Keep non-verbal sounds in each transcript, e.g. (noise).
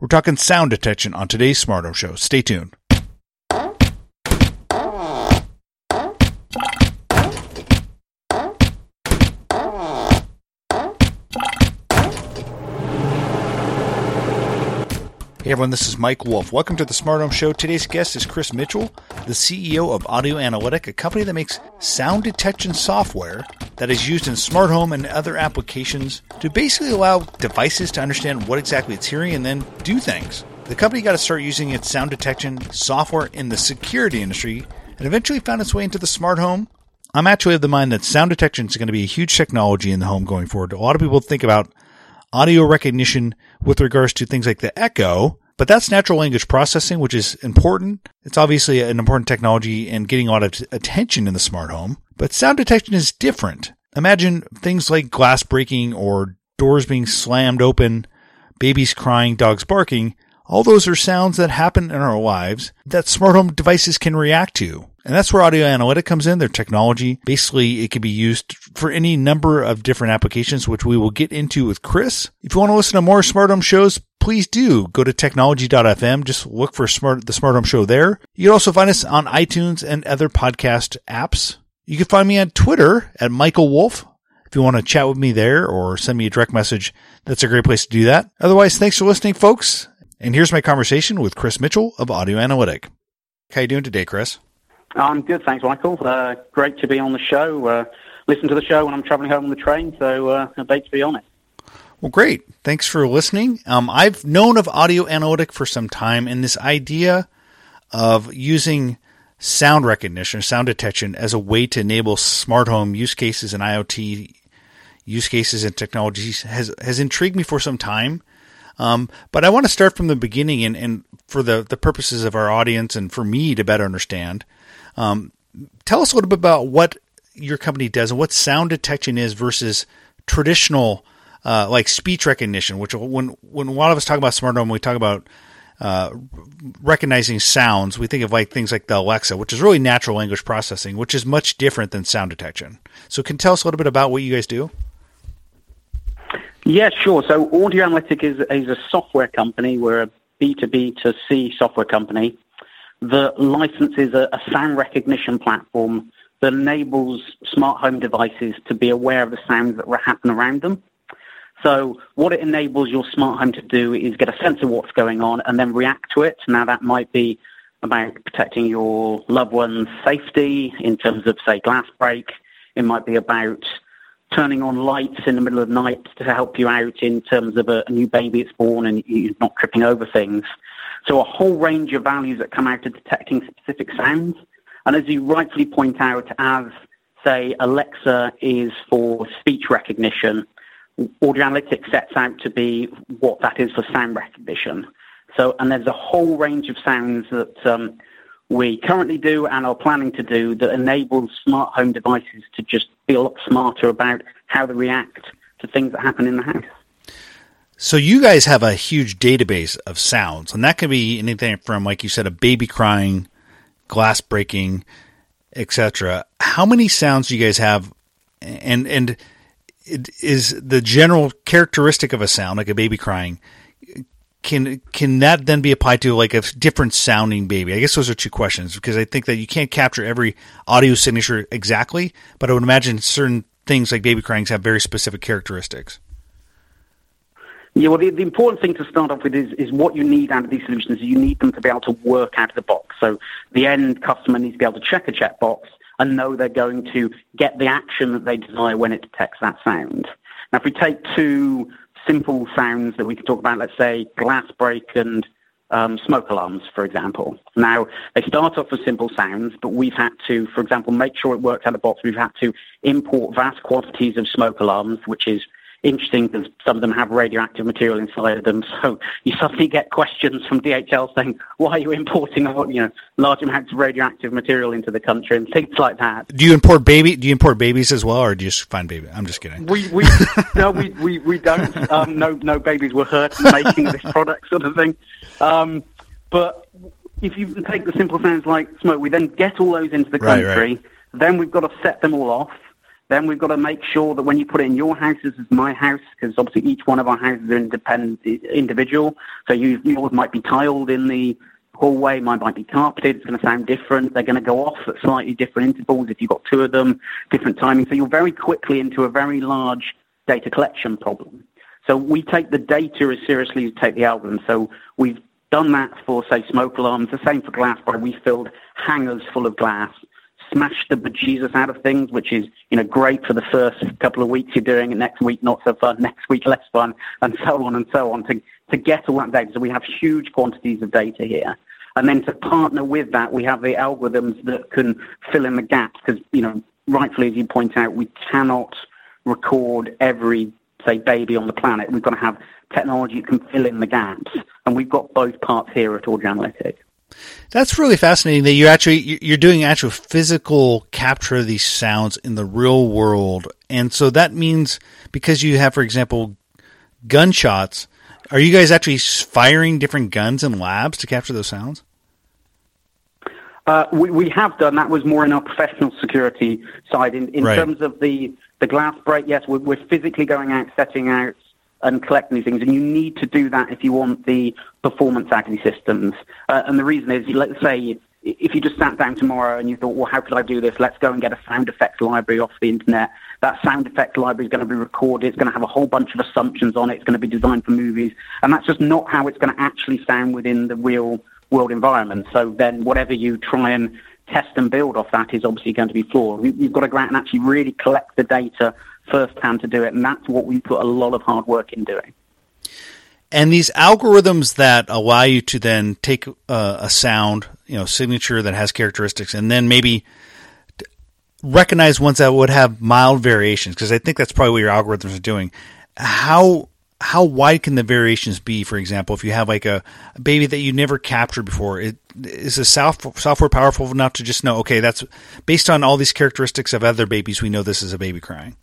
We're talking sound detection on today's Smart Home Show. Stay tuned. Hey everyone, this is Mike Wolf. Welcome to the Smart Home Show. Today's guest is Chris Mitchell, the CEO of Audio Analytic, a company that makes sound detection software that is used in smart home and other applications to basically allow devices to understand what exactly it's hearing and then do things. The company got to start using its sound detection software in the security industry and eventually found its way into the smart home. I'm actually of the mind that sound detection is going to be a huge technology in the home going forward. A lot of people think about audio recognition with regards to things like the echo, but that's natural language processing, which is important. It's obviously an important technology and getting a lot of attention in the smart home, but sound detection is different. Imagine things like glass breaking or doors being slammed open, babies crying, dogs barking. All those are sounds that happen in our lives that smart home devices can react to. And that's where audio analytic comes in, their technology. Basically, it can be used for any number of different applications, which we will get into with Chris. If you want to listen to more smart home shows, please do go to technology.fm. Just look for smart, the smart home show there. You can also find us on iTunes and other podcast apps. You can find me on Twitter at Michael Wolf. If you want to chat with me there or send me a direct message, that's a great place to do that. Otherwise, thanks for listening, folks. And here's my conversation with Chris Mitchell of Audio Analytic. How you doing today, Chris? I'm good, thanks, Michael. Uh, great to be on the show. Uh, listen to the show when I'm traveling home on the train, so uh, date to be on it. Well, great. Thanks for listening. Um, I've known of audio analytic for some time, and this idea of using sound recognition, sound detection, as a way to enable smart home use cases and IoT use cases and technologies has has intrigued me for some time. Um, but I want to start from the beginning, and, and for the the purposes of our audience and for me to better understand. Um, tell us a little bit about what your company does and what sound detection is versus traditional uh, like speech recognition. Which when when a lot of us talk about smart home, we talk about uh, recognizing sounds. We think of like things like the Alexa, which is really natural language processing, which is much different than sound detection. So, can tell us a little bit about what you guys do? Yeah, sure. So, Audio Analytic is, is a software company. We're a B2B to C software company that licenses a, a sound recognition platform that enables smart home devices to be aware of the sounds that happen around them. So what it enables your smart home to do is get a sense of what's going on and then react to it. Now that might be about protecting your loved one's safety in terms of, say, glass break. It might be about turning on lights in the middle of the night to help you out in terms of a, a new baby that's born and you're not tripping over things. So a whole range of values that come out of detecting specific sounds. And as you rightfully point out, as say Alexa is for speech recognition, Audio Analytics sets out to be what that is for sound recognition. So, and there's a whole range of sounds that um, we currently do and are planning to do that enables smart home devices to just be a lot smarter about how they react to things that happen in the house. So you guys have a huge database of sounds, and that can be anything from, like you said, a baby crying, glass breaking, etc. How many sounds do you guys have? And and is the general characteristic of a sound, like a baby crying, can can that then be applied to like a different sounding baby? I guess those are two questions because I think that you can't capture every audio signature exactly, but I would imagine certain things like baby crying have very specific characteristics. Yeah, well, the, the, important thing to start off with is, is what you need out of these solutions. You need them to be able to work out of the box. So the end customer needs to be able to check a checkbox and know they're going to get the action that they desire when it detects that sound. Now, if we take two simple sounds that we can talk about, let's say glass break and um, smoke alarms, for example. Now, they start off with simple sounds, but we've had to, for example, make sure it works out of the box. We've had to import vast quantities of smoke alarms, which is interesting because some of them have radioactive material inside of them. (laughs) So you suddenly get questions from DHL saying, "Why are you importing you know large amounts of radioactive material into the country?" and things like that. Do you import baby? Do you import babies as well, or do you just find baby? I'm just kidding. We we no we, we, we don't. Um, no no babies were hurt making this product, sort of thing. Um, but if you take the simple sounds like smoke, we then get all those into the country. Right, right. Then we've got to set them all off. Then we've got to make sure that when you put it in your house, this is my house, because obviously each one of our houses are independent, individual. So you, yours might be tiled in the hallway, mine might be carpeted. It's going to sound different. They're going to go off at slightly different intervals if you've got two of them, different timing. So you're very quickly into a very large data collection problem. So we take the data as seriously as we take the algorithm. So we've done that for, say, smoke alarms. The same for glass, where we filled hangers full of glass smash the bejesus out of things, which is, you know, great for the first couple of weeks you're doing it, next week not so fun, (laughs) next week less fun, and so on and so on to, to get all that data. So we have huge quantities of data here. And then to partner with that, we have the algorithms that can fill in the gaps because, you know, rightfully, as you point out, we cannot record every, say, baby on the planet. We've got to have technology that can fill in the gaps. And we've got both parts here at Audio Analytic. That's really fascinating that you're actually you're doing actual physical capture of these sounds in the real world, and so that means because you have, for example, gunshots. Are you guys actually firing different guns in labs to capture those sounds? Uh, we, we have done. That was more in our professional security side. In, in right. terms of the, the glass break, yes, we're, we're physically going out, setting out and collect these things. And you need to do that if you want the performance agony systems. Uh, and the reason is, let's say if you just sat down tomorrow and you thought, well, how could I do this? Let's go and get a sound effects library off the internet. That sound effects library is going to be recorded. It's going to have a whole bunch of assumptions on it. It's going to be designed for movies. And that's just not how it's going to actually sound within the real world environment. So then whatever you try and test and build off that is obviously going to be flawed. You've got to go out and actually really collect the data firsthand to do it, and that's what we put a lot of hard work in doing. And these algorithms that allow you to then take a, a sound, you know, signature that has characteristics, and then maybe recognize ones that would have mild variations, because I think that's probably what your algorithms are doing. How how wide can the variations be? For example, if you have like a, a baby that you never captured before, it, is the software powerful enough to just know, okay, that's based on all these characteristics of other babies, we know this is a baby crying.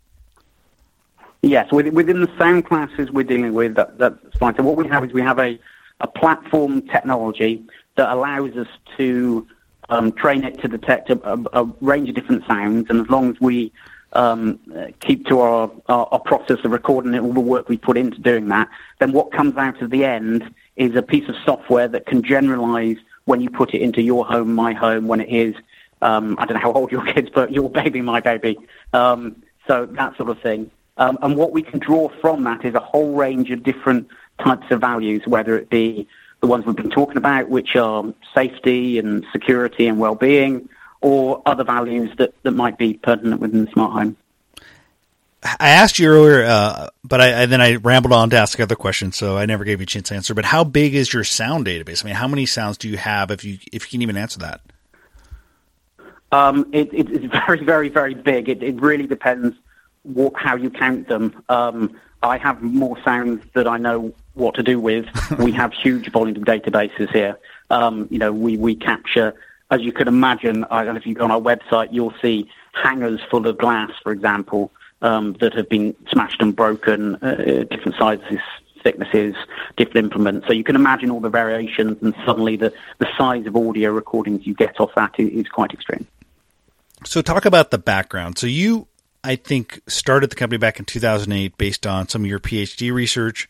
Yes, within the sound classes we're dealing with, that, that's fine. So what we have is we have a, a platform technology that allows us to um, train it to detect a, a, a, range of different sounds, and as long as we um, keep to our, our, our, process of recording it, all the work we put into doing that, then what comes out at the end is a piece of software that can generalize when you put it into your home, my home, when it is, um, I don't know how old your kids, but your baby, my baby. Um, so that sort of thing. Um, and what we can draw from that is a whole range of different types of values, whether it be the ones we've been talking about, which are safety and security and well-being, or other values that, that might be pertinent within the smart home. I asked you earlier, uh, but I, I, then I rambled on to ask other questions, so I never gave you a chance to answer. But how big is your sound database? I mean, how many sounds do you have? If you if you can even answer that. Um, it, it, it's (laughs) very, very, very big. It, it really depends what, how you count them. Um, I have more sounds that I know what to do with. (laughs) we have huge volumes of databases here. Um, you know, we, we capture, as you can imagine, I don't know if you go on our website, you'll see hangers full of glass, for example, um, that have been smashed and broken, uh, different sizes, thicknesses, different implements. So you can imagine all the variations, and suddenly the, the size of audio recordings you get off that is, is quite extreme. So talk about the background. So you I think, started the company back in 2008 based on some of your PhD research.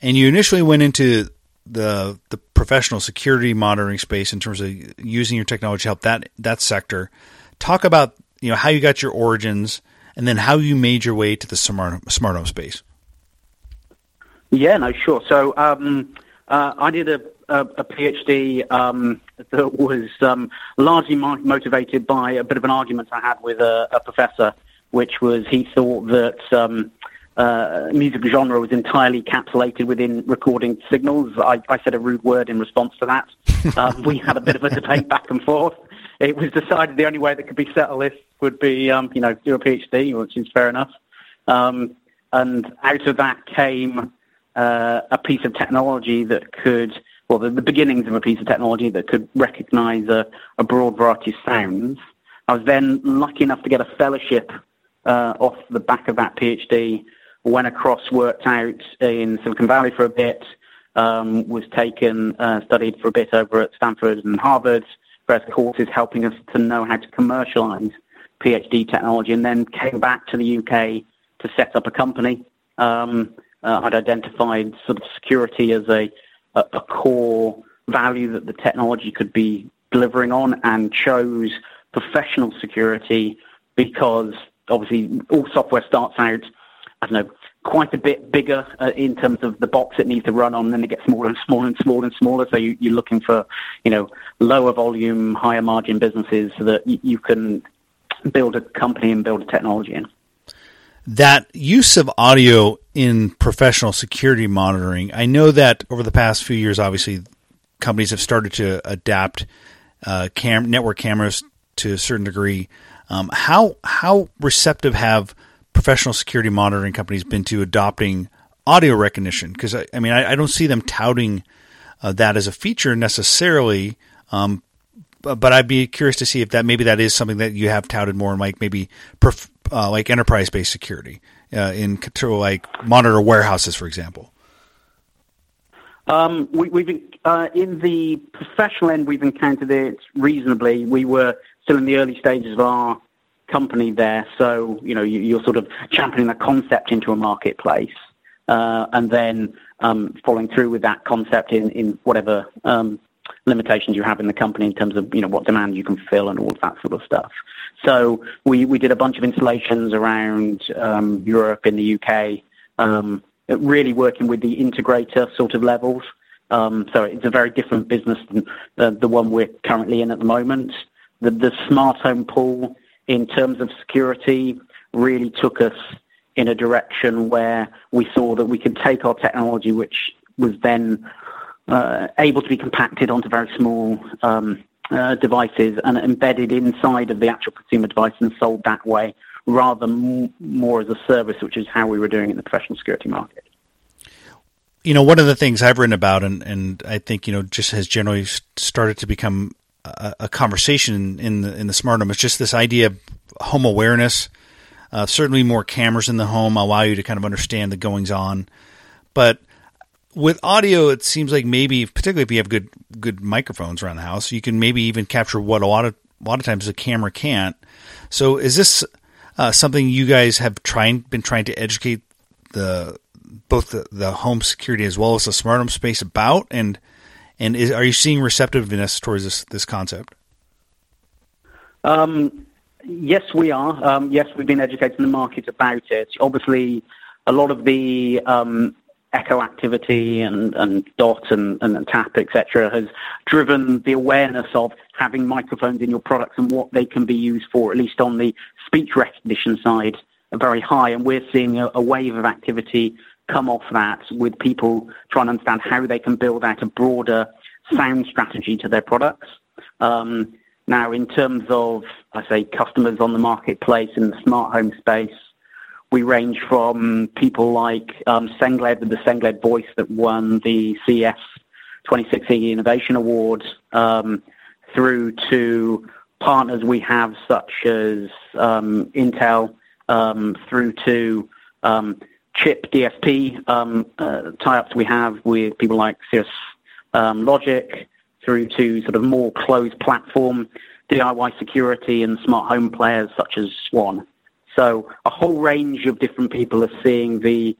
And you initially went into the the professional security monitoring space in terms of using your technology to help that that sector. Talk about you know how you got your origins and then how you made your way to the smart smart home space. Yeah, no, sure. So um, uh, I did a, a, a PhD um, that was um, largely motivated by a bit of an argument I had with a, a professor which was he thought that um, uh, music genre was entirely capsulated within recording signals. I, I, said a rude word in response to that. (laughs) Um, we had a bit of a debate back and forth. It was decided the only way that could be settled this would be, um, you know, do a PhD, which is fair enough. Um, and out of that came uh, a piece of technology that could, well, the, the, beginnings of a piece of technology that could recognize a, a, broad variety of sounds. I was then lucky enough to get a fellowship uh, off the back of that PhD, went across, worked out in Silicon Valley for a bit, um, was taken, uh, studied for a bit over at Stanford and Harvard, various courses helping us to know how to commercialize PhD technology, and then came back to the UK to set up a company. Um, uh, I'd identified sort of security as a, a, a core value that the technology could be delivering on, and chose professional security because obviously all software starts out, I don't know, quite a bit bigger uh, in terms of the box it needs to run on, then it gets smaller and smaller and smaller and smaller. So you, are looking for, you know, lower volume, higher margin businesses so that you can build a company and build a technology in. That use of audio in professional security monitoring, I know that over the past few years, obviously, companies have started to adapt uh, cam- network cameras to a certain degree. Um, how how receptive have professional security monitoring companies been to adopting audio recognition? Because I, I, mean, I, I, don't see them touting uh, that as a feature necessarily. Um, but I'd be curious to see if that maybe that is something that you have touted more in like maybe perf- uh, like enterprise based security uh, in to like monitor warehouses, for example. Um, we, have uh, in the professional end, we've encountered it reasonably. We were still in the early stages of our company there, so you know you, are sort of championing the concept into a marketplace, uh, and then um, following through with that concept in in whatever um, limitations you have in the company in terms of you know what demand you can fill and all of that sort of stuff. So we we did a bunch of installations around um, Europe in the UK, um, really working with the integrator sort of levels. Um, so it's a very different business than the, the one we're currently in at the moment. The, the smart home pool, in terms of security, really took us in a direction where we saw that we could take our technology, which was then uh, able to be compacted onto very small um, uh, devices and embedded inside of the actual consumer device and sold that way rather than more as a service, which is how we were doing in the professional security market. You know, one of the things I've written about, and, and I think you know, just has generally started to become a, conversation in the in the smart home, It's just this idea of home awareness. Uh, certainly, more cameras in the home allow you to kind of understand the goings on, but with audio, it seems like maybe, particularly if you have good good microphones around the house, you can maybe even capture what a lot of a lot of times a camera can't. So, is this uh, something you guys have trying been trying to educate the both the, the home security as well as the smart home space about? And and is, are you seeing receptiveness towards this this concept? Um, yes, we are. Um, yes, we've been educating the market about it. Obviously, a lot of the um, echo activity and, and dot and, and tap, etc., has driven the awareness of having microphones in your products and what they can be used for, at least on the speech recognition side, are very high. And we're seeing a, a wave of activity come off that with people trying to understand how they can build out a broader sound strategy to their products. Um, now, in terms of, I say, customers on the marketplace in the smart home space, we range from people like um, Sengled, the Sengled Voice that won the CES 2016 Innovation Award um, through to partners we have such as um, Intel, um, through to um, chip DSP um, uh, tie-ups we have with people like Cirrus Logic, through to sort of more closed platform DIY security and smart home players such as Swann. So a whole range of different people are seeing the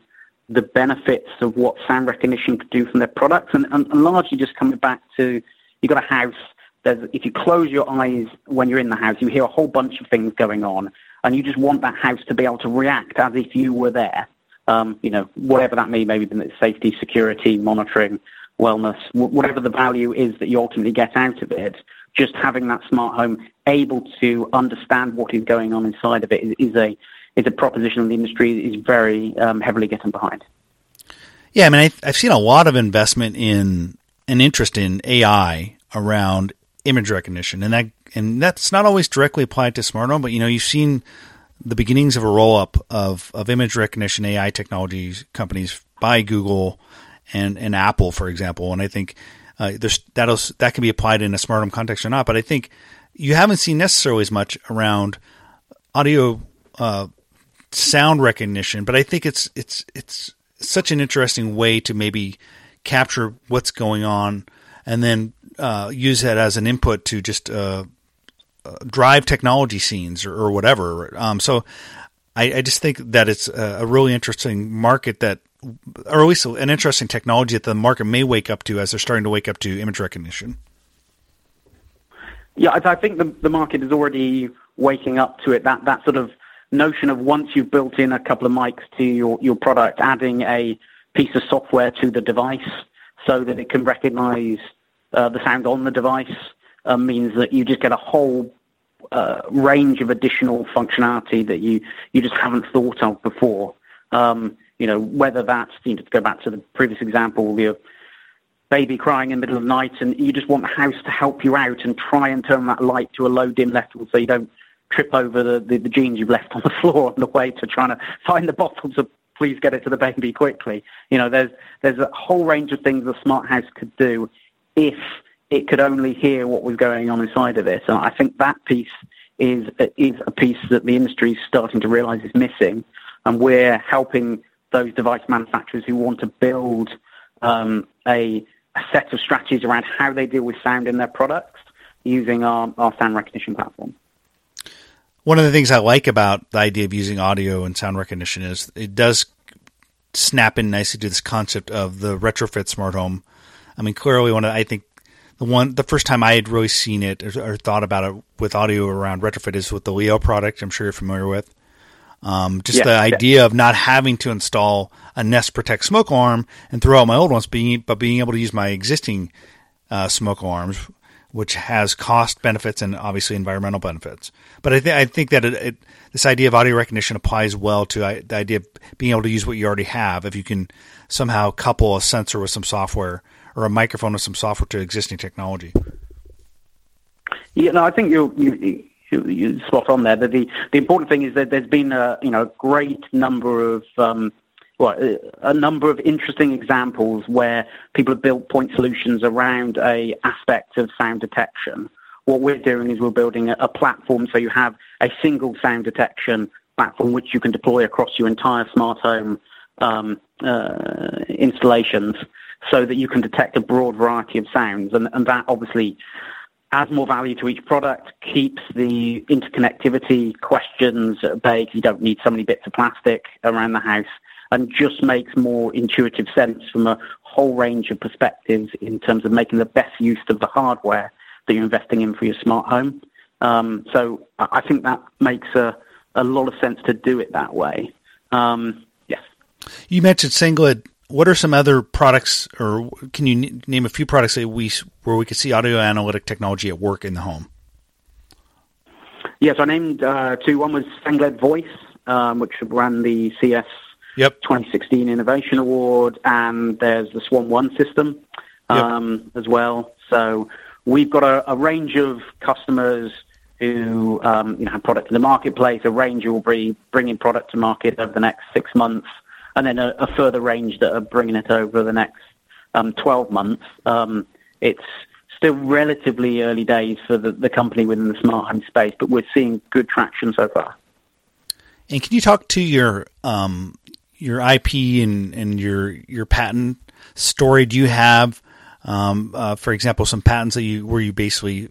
the benefits of what sound recognition could do from their products, and, and, and largely just coming back to you've got a house. There's, if you close your eyes when you're in the house, you hear a whole bunch of things going on, and you just want that house to be able to react as if you were there. Um, you know, whatever that may, maybe the safety, security, monitoring, wellness, whatever the value is that you ultimately get out of it just having that smart home able to understand what is going on inside of it is, is a is a proposition the industry is very um, heavily getting behind. Yeah, I mean, I've, I've seen a lot of investment in an interest in AI around image recognition, and that and that's not always directly applied to smart home, but you know, you've seen the beginnings of a roll up of, of image recognition AI technologies companies by Google and, and Apple, for example. And I think uh, there's that'll that can be applied in a smart home context or not. But I think you haven't seen necessarily as much around audio uh, sound recognition. But I think it's it's it's such an interesting way to maybe capture what's going on and then uh, use that as an input to just drive technology scenes or, or whatever. Um, so I, I, just think that it's a, a, really interesting market that, or at least an interesting technology that the market may wake up to as they're starting to wake up to image recognition. Yeah, I, think the, the market is already waking up to it. That that sort of notion of once you've built in a couple of mics to your, your product, adding a piece of software to the device so that it can recognize uh, the sound on the device uh, means that you just get a whole uh, range of additional functionality that you, you just haven't thought of before. Um, you know, whether that's, you know, to go back to the previous example, your baby crying in the middle of the night and you just want the house to help you out and try and turn that light to a low dim level so you don't trip over the, the, the jeans you've left on the (laughs) floor on the way to trying to find the bottle to please get it to the baby quickly. You know, there's, there's a whole range of things a smart house could do if it could only hear what was going on inside of it. I think that piece is is a piece that the industry is starting to realise is missing, and we're helping those device manufacturers who want to build um, a, a, set of strategies around how they deal with sound in their products using our, our sound recognition platform. One of the things I like about the idea of using audio and sound recognition is it does snap in nicely to this concept of the retrofit smart home. I mean, clearly, one of I think the one the first time I had really seen it or, or, thought about it with audio around retrofit is with the Leeo product. I'm sure you're familiar with. Um, just the idea of not having to install a Nest Protect smoke alarm and throw out my old ones, being but being able to use my existing uh, smoke alarms, which has cost benefits and obviously environmental benefits. But I, th- I think that it, it, this idea of audio recognition applies well to I, the idea of being able to use what you already have. If you can somehow couple a sensor with some software or a microphone with some software to existing technology. Yeah, no, I think you're, you, you, are spot on there. The, the, the important thing is that there's been a you know great number of um, well, a number of interesting examples where people have built point solutions around a aspect of sound detection. What we're doing is we're building a, a platform so you have a single sound detection platform which you can deploy across your entire smart home um, uh, installations so that you can detect a broad variety of sounds. And, and that obviously adds more value to each product, keeps the interconnectivity questions at bay you don't need so many bits of plastic around the house, and just makes more intuitive sense from a whole range of perspectives in terms of making the best use of the hardware that you're investing in for your smart home. Um, so I think that makes a, a lot of sense to do it that way. Um. You mentioned Sengled what are some other products, or can you name a few products that we where we could see audio analytic technology at work in the home? Yes, I named uh, two. One was Sengled Voice, um, which ran the CES yep. 2016 Innovation Award, and there's the Swann One system um, yep. as well. So we've got a, a range of customers who um, you know have product in the marketplace. A range who will be bringing product to market over the next six months and then a, a further range that are bringing it over the next um, 12 months. Um, it's still relatively early days for the, the company within the smart home space, but we're seeing good traction so far. And can you talk to your um, your IP and, and your your patent story? Do you have, um, uh, for example, some patents that you where you basically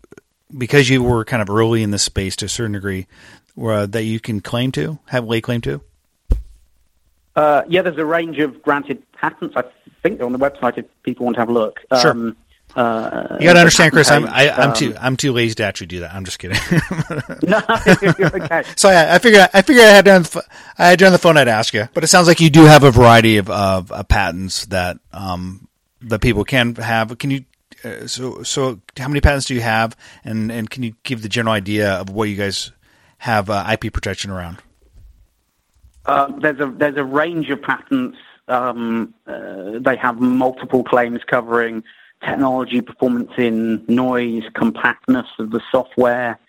because you were kind of early in the space to a certain degree, that you can claim to have lay claim to? Uh, yeah, there's a range of granted patents. I think they're on the website if people want to have a look. Sure. Um, uh, you got to understand, Chris. I'm I, am i am too I'm too lazy to actually do that. I'm just kidding. (laughs) no, (laughs) okay. So yeah, I figured I figured I had on I had you on the phone. I'd ask you, but it sounds like you do have a variety of of, of patents that um that people can have. Can you? Uh, so so how many patents do you have, and and can you give the general idea of what you guys have uh, IP protection around? Um, there's a there's a range of patents. Um, uh, they have multiple claims covering technology, performance in noise, compactness of the software,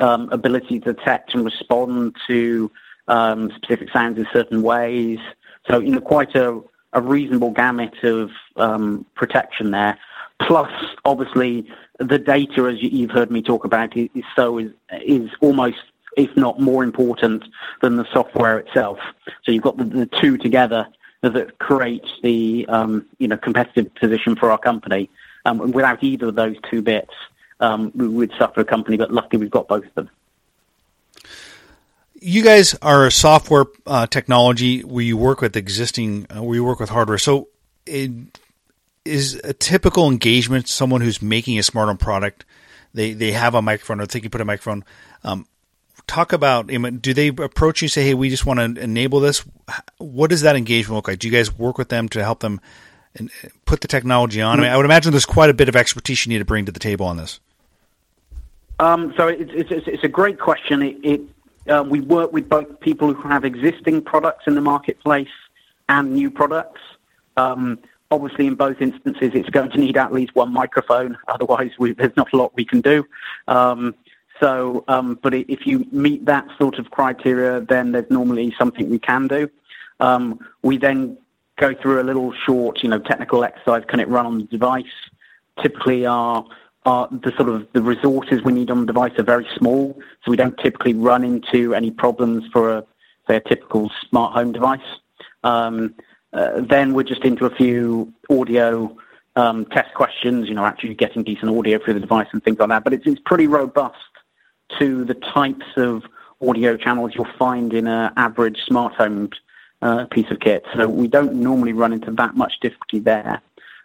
um, ability to detect and respond to um, specific sounds in certain ways. So, you know, quite a, a reasonable gamut of um, protection there. Plus, obviously, the data, as you've heard me talk about, is, so is, is almost, if not more important than the software itself. So you've got the, the two together that create the um, you know competitive position for our company. Um, without either of those two bits, um, we would suffer a company. But luckily, we've got both of them. You guys are a software uh, technology where you work with existing, uh, where you work with hardware. So, it, is a typical engagement someone who's making a smart home product? They they have a microphone or think you put a microphone. Um, talk about do they approach you say hey we just want to enable this. What does that engagement look like? Do you guys work with them to help them put the technology on? I, mean, I would imagine there's quite a bit of expertise you need to bring to the table on this. Um, so it's, it's, it's, a great question. It, it uh, we work with both people who have existing products in the marketplace and new products. Um, obviously in both instances it's going to need at least one microphone. Otherwise we, there's not a lot we can do. Um, so, um, but if you meet that sort of criteria, then there's normally something we can do. Um, we then go through a little short, you know, technical exercise. Can it run on the device? Typically, our, the sort of the resources we need on the device are very small, so we don't typically run into any problems for a say a typical smart home device. Um, uh, then we're just into a few audio um, test questions, you know, actually getting decent audio through the device and things like that. But it's, it's pretty robust to the types of audio channels you'll find in an average smart home uh, piece of kit. So we don't normally run into that much difficulty there.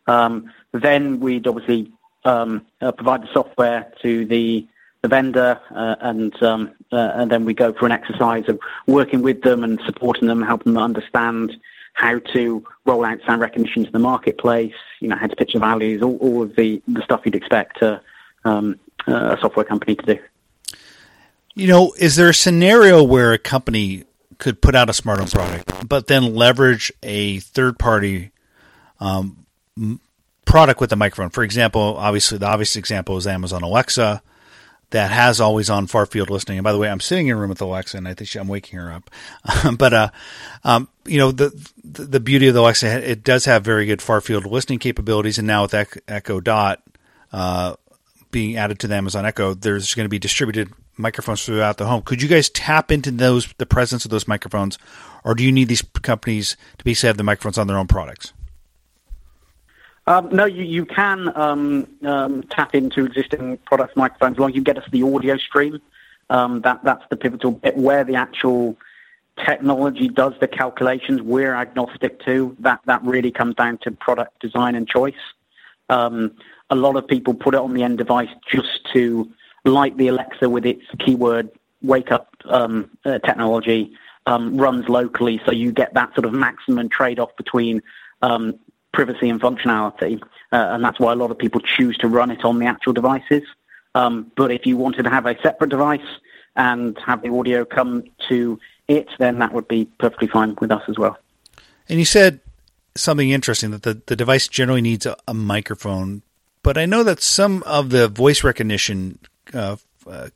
Um, then we'd obviously um, uh, provide the software to the the vendor, uh, and um, uh, and then we go for an exercise of working with them and supporting them, helping them understand how to roll out sound recognition to the marketplace. You know how to pitch the values, all, all of the, the stuff you'd expect a, um, a software company to do. You know, is there a scenario where a company could put out a smart home product, but then leverage a third party um, product with a microphone? For example, obviously, the obvious example is Amazon Alexa that has always on far field listening. And by the way, I'm sitting in a room with Alexa, and I think she, I'm waking her up. (laughs) but uh, um, you know, the the beauty of the Alexa, it does have very good far field listening capabilities, and now with Echo Dot uh, being added to the Amazon Echo, there's going to be distributed microphones throughout the home. Could you guys tap into those the presence of those microphones, or do you need these companies to basically have the microphones on their own products? Um, no, you, you can um, um, tap into existing product microphones as long as you get us the audio stream. Um, that that's the pivotal bit where the actual technology does the calculations. We're agnostic to that. That really comes down to product design and choice. Um, a lot of people put it on the end device just to like the Alexa with its keyword wake up um, uh, technology, um, runs locally, so you get that sort of maximum trade off between um, privacy and functionality, uh, and that's why a lot of people choose to run it on the actual devices. Um, but if you wanted to have a separate device and have the audio come to it, then that would be perfectly fine with us as well. And you said something interesting that the, the device generally needs a, a microphone, but I know that some of the voice recognition uh,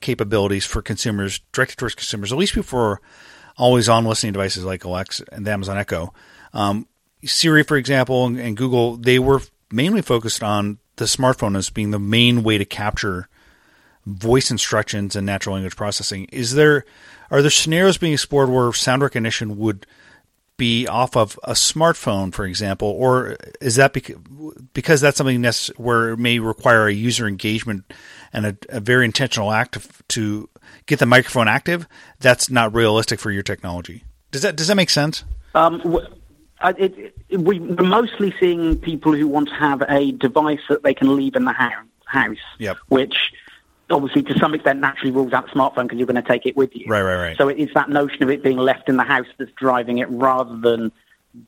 capabilities for consumers, directed towards consumers, at least before always on listening devices like Alexa and the Amazon Echo. Um, Siri, for example, and, and, Google, they were mainly focused on the smartphone as being the main way to capture voice instructions and natural language processing. Is there are there scenarios being explored where sound recognition would be off of a smartphone, for example, or is that because, because that's something that's where it may require a user engagement and a, a very intentional act to, get the microphone active? That's not realistic for your technology. Does that does that make sense? Um, it, it, we, are mostly seeing people who want to have a device that they can leave in the house, house yep. which obviously to some extent naturally rules out the smartphone because you're going to take it with you. Right, right, right. So it's that notion of it being left in the house that's driving it rather than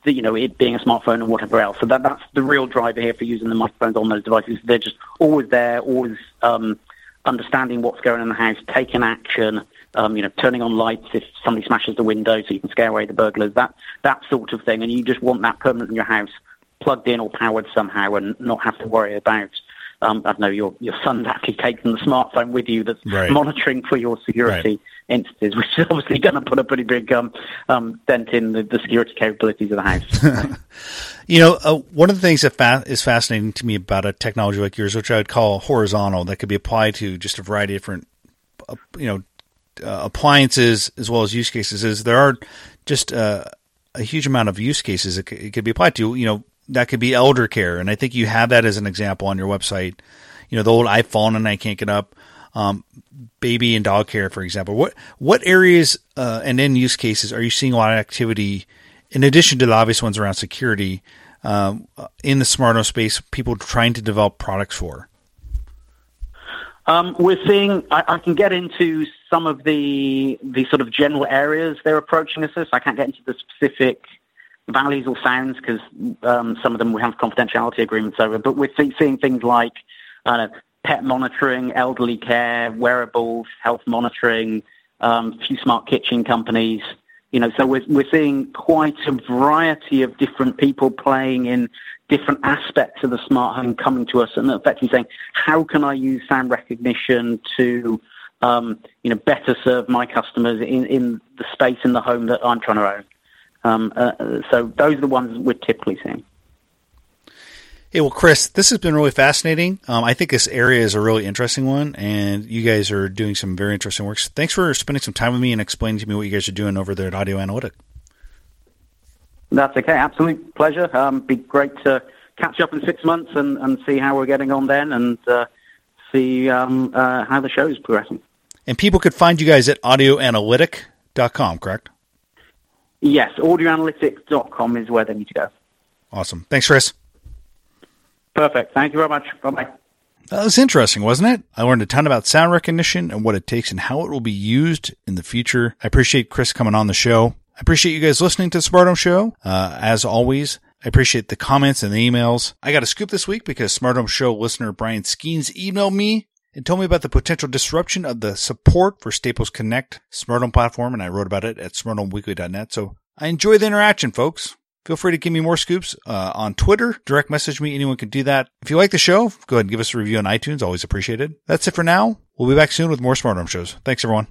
the, you know it being a smartphone and whatever else. So that that's the real driver here for using the microphones on those devices. They're just always there, always um, understanding what's going on in the house, taking action. Um, you know, turning on lights if somebody smashes the window so you can scare away the burglars. That that sort of thing, and you just want that permanent in your house, plugged in or powered somehow, and not have to worry about um, I don't know, your, your son's (laughs) actually taken the smartphone with you that's Right. monitoring for your security instances, (laughs) which is obviously going to put a pretty big um, um, dent in the, the security capabilities of the house. (laughs) You know, uh, one of the things that fa- is fascinating to me about a technology like yours, which I would call horizontal, that could be applied to just a variety of different, uh, you know, uh, appliances as well as use cases, is there are just uh, a huge amount of use cases it, c- it could be applied to. You know, that could be elder care, and I think you have that as an example on your website. You know, the old I've fallen and I can't get up. Um, baby and dog care, for example. What what areas uh, and end use cases are you seeing a lot of activity in addition to the obvious ones around security um, in the smart home space? People trying to develop products for. Um, we're seeing. I, I can get into some of the the sort of general areas they're approaching us. with. I can't get into the specific values or sounds because um, some of them we have confidentiality agreements over. But we're see, seeing things like uh, pet monitoring, elderly care, wearables, health monitoring, um, a few smart kitchen companies. You know, so we're we're seeing quite a variety of different people playing in different aspects of the smart home coming to us and effectively saying, how can I use sound recognition to, um, you know, better serve my customers in, in the space in the home that I'm trying to own. Um, uh, so those are the ones we're typically seeing. Hey, well, Chris, this has been really fascinating. Um, I think this area is a really interesting one, and you guys are doing some very interesting work. Thanks for spending some time with me and explaining to me what you guys are doing over there at Audio Analytic. That's okay. Absolute pleasure. Um, be great to catch up in six months and, and see how we're getting on then and uh, see um, uh, how the show is progressing. And people could find you guys at audioanalytic.com, correct? Yes, audioanalytics.com is where they need to go. Awesome. Thanks, Chris. Perfect. Thank you very much. Bye-bye. That was interesting, wasn't it? I learned a ton about sound recognition and what it takes and how it will be used in the future. I appreciate Chris coming on the show. I appreciate you guys listening to the Smart Home Show. Uh, as always, I appreciate the comments and the emails. I got a scoop this week because Smart Home Show listener Brian Skeens emailed me and told me about the potential disruption of the support for Staples Connect smart home platform, and I wrote about it at smarthomeweekly.net. So I enjoy the interaction, folks. Feel free to give me more scoops uh, on Twitter. Direct message me. Anyone can do that. If you like the show, go ahead and give us a review on iTunes. Always appreciated. That's it for now. We'll be back soon with more Smart Home shows. Thanks, everyone.